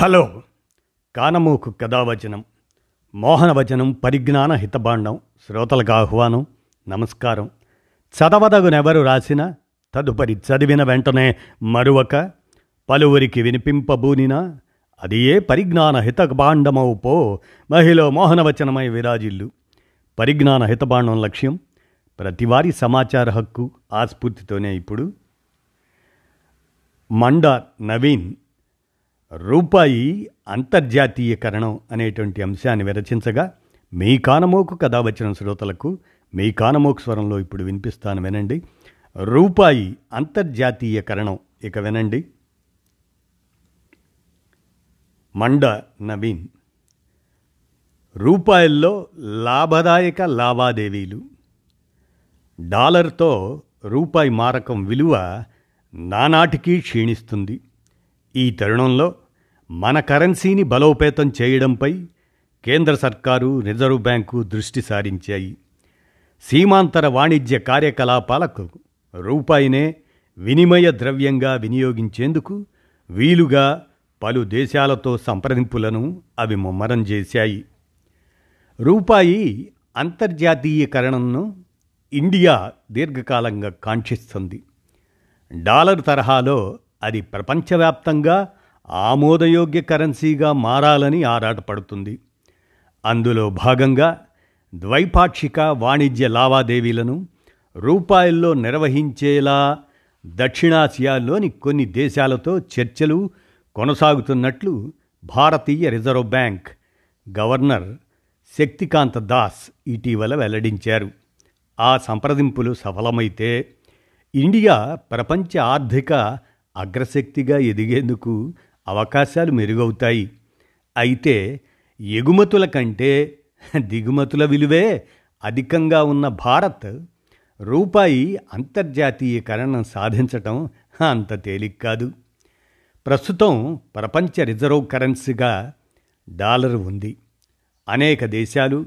Hello. కానమూకు కథావచనం మోహనవచనం పరిజ్ఞాన హితబాండం శ్రోతలకు ఆహ్వానం నమస్కారం. చదవదగునెవరు రాసిన తదుపరి చదివిన వెంటనే మరువక పలువురికి వినిపింపబూనినా అది ఏ పరిజ్ఞాన హితబాండమవు పో మహిళ మోహనవచనమై విరాజిల్లు. పరిజ్ఞాన హితబాండం లక్ష్యం ప్రతివారి సమాచార హక్కు ఆస్ఫూర్తితోనే ఇప్పుడు. మండార్ నవీన్ రూపాయి అంతర్జాతీయకరణం అనేటువంటి అంశాన్ని విరచించగా మీ కానమోకు కథ వచ్చిన శ్రోతలకు మీ కానమోకు స్వరంలో ఇప్పుడు వినిపిస్తాను వినండి. రూపాయి అంతర్జాతీయకరణం ఇక వినండి. మండ నవీన్ రూపాయల్లో లాభదాయక లావాదేవీలు. డాలర్తో రూపాయి మారకం విలువ నానాటికి క్షీణిస్తుంది. ఈ తరుణంలో మన కరెన్సీని బలోపేతం చేయడంపై కేంద్ర సర్కారు రిజర్వ్ బ్యాంకు దృష్టి సారించాయి. సీమాంతర వాణిజ్య కార్యకలాపాలకు రూపాయినే వినిమయ ద్రవ్యంగా వినియోగించేందుకు వీలుగా పలు దేశాలతో సంప్రదింపులను అవి ముమ్మరం చేశాయి. రూపాయి అంతర్జాతీయకరణను ఇండియా దీర్ఘకాలంగా కాంక్షిస్తుంది. డాలర్ తరహాలో అది ప్రపంచవ్యాప్తంగా ఆమోదయోగ్య కరెన్సీగా మారాలని ఆరాటపడుతుంది. అందులో భాగంగా ద్వైపాక్షిక వాణిజ్య లావాదేవీలను రూపాయల్లో నిర్వహించేలా దక్షిణాసియాలోని కొన్ని దేశాలతో చర్చలు కొనసాగుతున్నట్లు భారతీయ reserve bank governor Shaktikanta Das ఇటీవల వెల్లడించారు. ఆ సంప్రదింపులు సఫలమైతే ఇండియా ప్రపంచ ఆర్థిక అగ్రశక్తిగా ఎదిగేందుకు అవకాశాలు మెరుగవుతాయి. అయితే ఎగుమతుల కంటే దిగుమతుల విలువే అధికంగా ఉన్న భారత్ రూపాయి అంతర్జాతీయకరణ సాధించటం అంత తేలిక కాదు. ప్రస్తుతం ప్రపంచ రిజర్వ్ కరెన్సీగా డాలర్ ఉంది. అనేక దేశాలు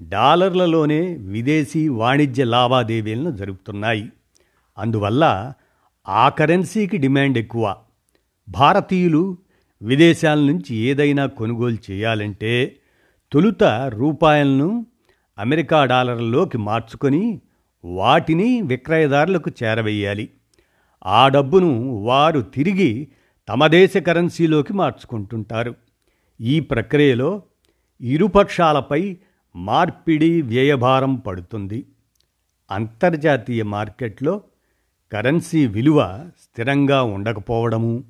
డాలర్లలోనే విదేశీ వాణిజ్య లావాదేవీలను జరుపుతున్నాయి. అందువల్ల ఆ కరెన్సీకి డిమాండ్ ఎక్కువ. భారతీయులు విదేశాల నుంచి ఏదైనా కొనుగోలు చేయాలంటే తొలుత రూపాయలను అమెరికా డాలర్లలోకి మార్చుకొని వాటిని విక్రయదారులకు చేరవేయాలి. ఆ డబ్బును వారు తిరిగి తమ దేశ కరెన్సీలోకి మార్చుకుంటుంటారు. ఈ ప్రక్రియలో ఇరుపక్షాలపై మార్పిడి వ్యయభారం పడుతుంది. అంతర్జాతీయ మార్కెట్లో కరెన్సీ విలువ స్థిరంగా ఉండకపోవడము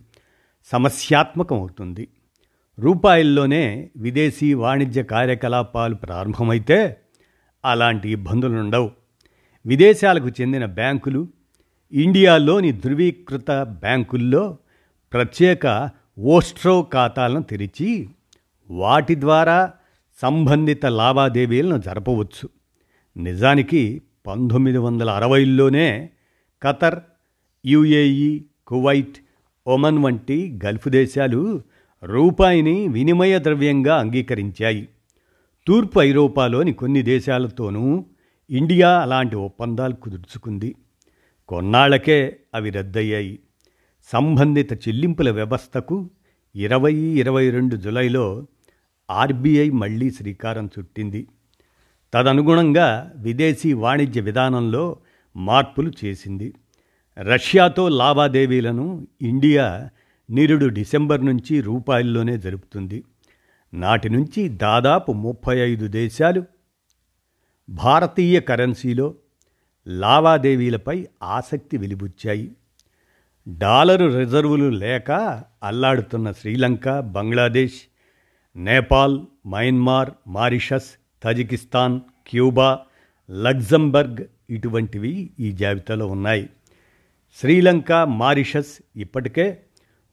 సమస్యాత్మకమవుతుంది. రూపాయల్లోనే విదేశీ వాణిజ్య కార్యకలాపాలు ప్రారంభమైతే అలాంటి ఇబ్బందులు ఉండవు విదేశాలకు చెందిన బ్యాంకులు ఇండియాలోని ధృవీకృత బ్యాంకుల్లో ప్రత్యేక ఓస్ట్రో ఖాతాలను తెరిచి వాటి ద్వారా సంబంధిత లావాదేవీలను జరపవచ్చు. నిజానికి పంతొమ్మిది వందల అరవైలోనే ఖతర్ యుఏఈ కువైట్ ఒమన్ వంటి గల్ఫ్ దేశాలు రూపాయిని వినిమయ ద్రవ్యంగా అంగీకరించాయి. తూర్పు ఐరోపాలోని కొన్ని దేశాలతోనూ ఇండియా అలాంటి ఒప్పందాలు కుదుర్చుకుంది. కొన్నాళ్ళకే అవి రద్దయ్యాయి. సంబంధిత చెల్లింపుల వ్యవస్థకు ఇరవై ఇరవై రెండు జులైలో ఆర్బీఐ మళ్ళీ శ్రీకారం చుట్టింది. తదనుగుణంగా విదేశీ వాణిజ్య విధానంలో మార్పులు చేసింది. రష్యాతో లావాదేవీలను ఇండియా నిరుడు డిసెంబర్ నుంచి రూపాయల్లోనే జరుపుతుంది. నాటి నుంచి దాదాపు ముప్పై ఐదు దేశాలు భారతీయ కరెన్సీలో లావాదేవీలపై ఆసక్తి వెలిబుచ్చాయి. డాలరు రిజర్వులు లేక అల్లాడుతున్న Sri Lanka Bangladesh Nepal Myanmar Mauritius Tajikistan Cuba Luxembourg ఇటువంటివి ఈ జాబితాలో ఉన్నాయి. శ్రీలంక మారిషస్ ఇప్పటికే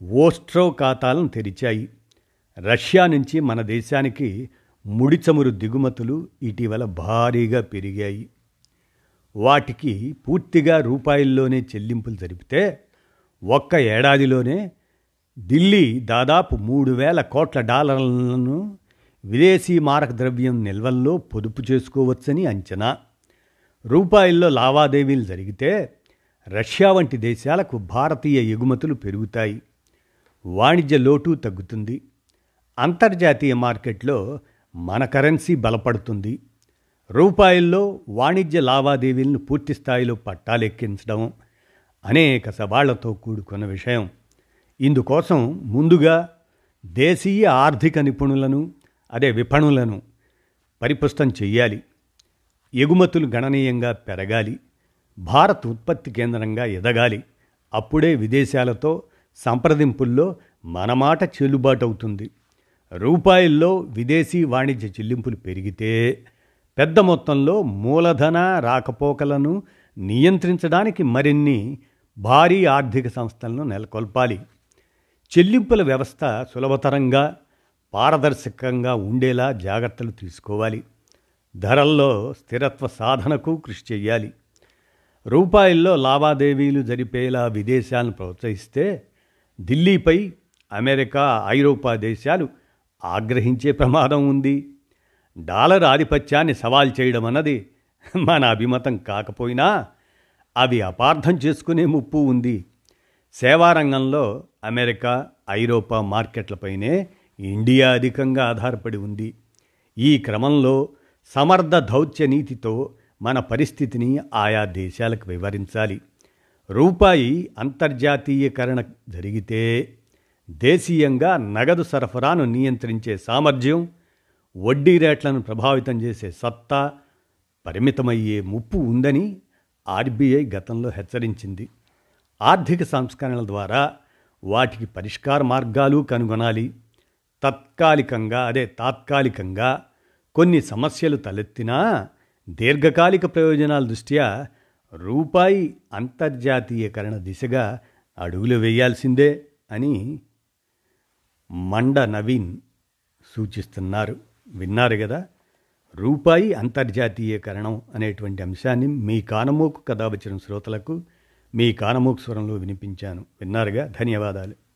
ఓస్ట్రో ఖాతాలను తెరిచాయి. రష్యా నుంచి మన దేశానికి ముడి చమురు దిగుమతులు ఇటీవల భారీగా పెరిగాయి. వాటికి పూర్తిగా రూపాయల్లోనే చెల్లింపులు జరిపితే ఒక్క ఏడాదిలోనే ఢిల్లీ దాదాపు మూడు వేల కోట్ల డాలర్లను విదేశీ మారక ద్రవ్యం నిల్వల్లో పొదుపు చేసుకోవచ్చని అంచనా. రూపాయల్లో లావాదేవీలు జరిగితే రష్యా వంటి దేశాలకు భారతీయ ఎగుమతులు పెరుగుతాయి. వాణిజ్య లోటు తగ్గుతుంది. అంతర్జాతీయ మార్కెట్లో మన కరెన్సీ బలపడుతుంది. రూపాయల్లో వాణిజ్య లావాదేవీలను పూర్తి స్థాయిలో పట్టాలెక్కించడం అనేక సవాళ్ళతో కూడుకున్న విషయం. ఇందుకోసం ముందుగా దేశీయ ఆర్థిక నిపుణులను అదే విపణులను పరిపుష్టం చెయ్యాలి. ఎగుమతులు గణనీయంగా పెరగాలి భారత్ ఉత్పత్తి కేంద్రంగా ఎదగాలి అప్పుడే విదేశాలతో సంప్రదింపుల్లో మన మాట చెల్లుబాటు అవుతుంది రూపాయల్లో విదేశీ వాణిజ్య చెల్లింపులు పెరిగితే పెద్ద మొత్తంలో మూలధన రాకపోకలను నియంత్రించడానికి మరిన్ని భారీ ఆర్థిక సంస్థలను నెలకొల్పాలి. చెల్లింపుల వ్యవస్థ సులభతరంగా పారదర్శకంగా ఉండేలా జాగ్రత్తలు తీసుకోవాలి. ధరల్లో స్థిరత్వ సాధనకు కృషి చేయాలి రూపాయల్లో లావాదేవీలు జరిపేలా విదేశాలను ప్రోత్సహిస్తే ఢిల్లీపై అమెరికా ఐరోపా దేశాలు ఆగ్రహించే ప్రమాదం ఉంది. డాలర్ ఆధిపత్యాన్ని సవాల్ చేయడం అన్నది మన అభిమతం కాకపోయినా అవి అపార్థం చేసుకునే ముప్పు ఉంది. సేవారంగంలో అమెరికా ఐరోపా మార్కెట్లపైనే ఇండియా అధికంగా ఆధారపడి ఉంది. ఈ క్రమంలో సమర్థ దౌత్య నీతితో మన పరిస్థితిని ఆయా దేశాలకు వివరించాలి. రూపాయి అంతర్జాతీయకరణ జరిగితే దేశీయంగా నగదు సరఫరాను నియంత్రించే సామర్థ్యం వడ్డీ రేట్లను ప్రభావితం చేసే సత్తా పరిమితమయ్యే ముప్పు ఉందని ఆర్బీఐ గతంలో హెచ్చరించింది. ఆర్థిక సంస్కరణల ద్వారా వాటికి పరిష్కార మార్గాలు కనుగొనాలి. తత్కాలికంగా అదే తాత్కాలికంగా కొన్ని సమస్యలు తలెత్తినా దీర్ఘకాలిక ప్రయోజనాల దృష్ట్యా రూపాయి అంతర్జాతీయకరణ దిశగా అడుగులు వేయాల్సిందే అని మండ నవీన్ సూచిస్తున్నారు. విన్నారు కదా రూపాయి అంతర్జాతీయకరణం అనేటువంటి అంశాన్ని మీ కానమోకు కథ వచ్చిన శ్రోతలకు మీ కానమోకు స్వరంలో వినిపించాను. విన్నారుగా? ధన్యవాదాలు.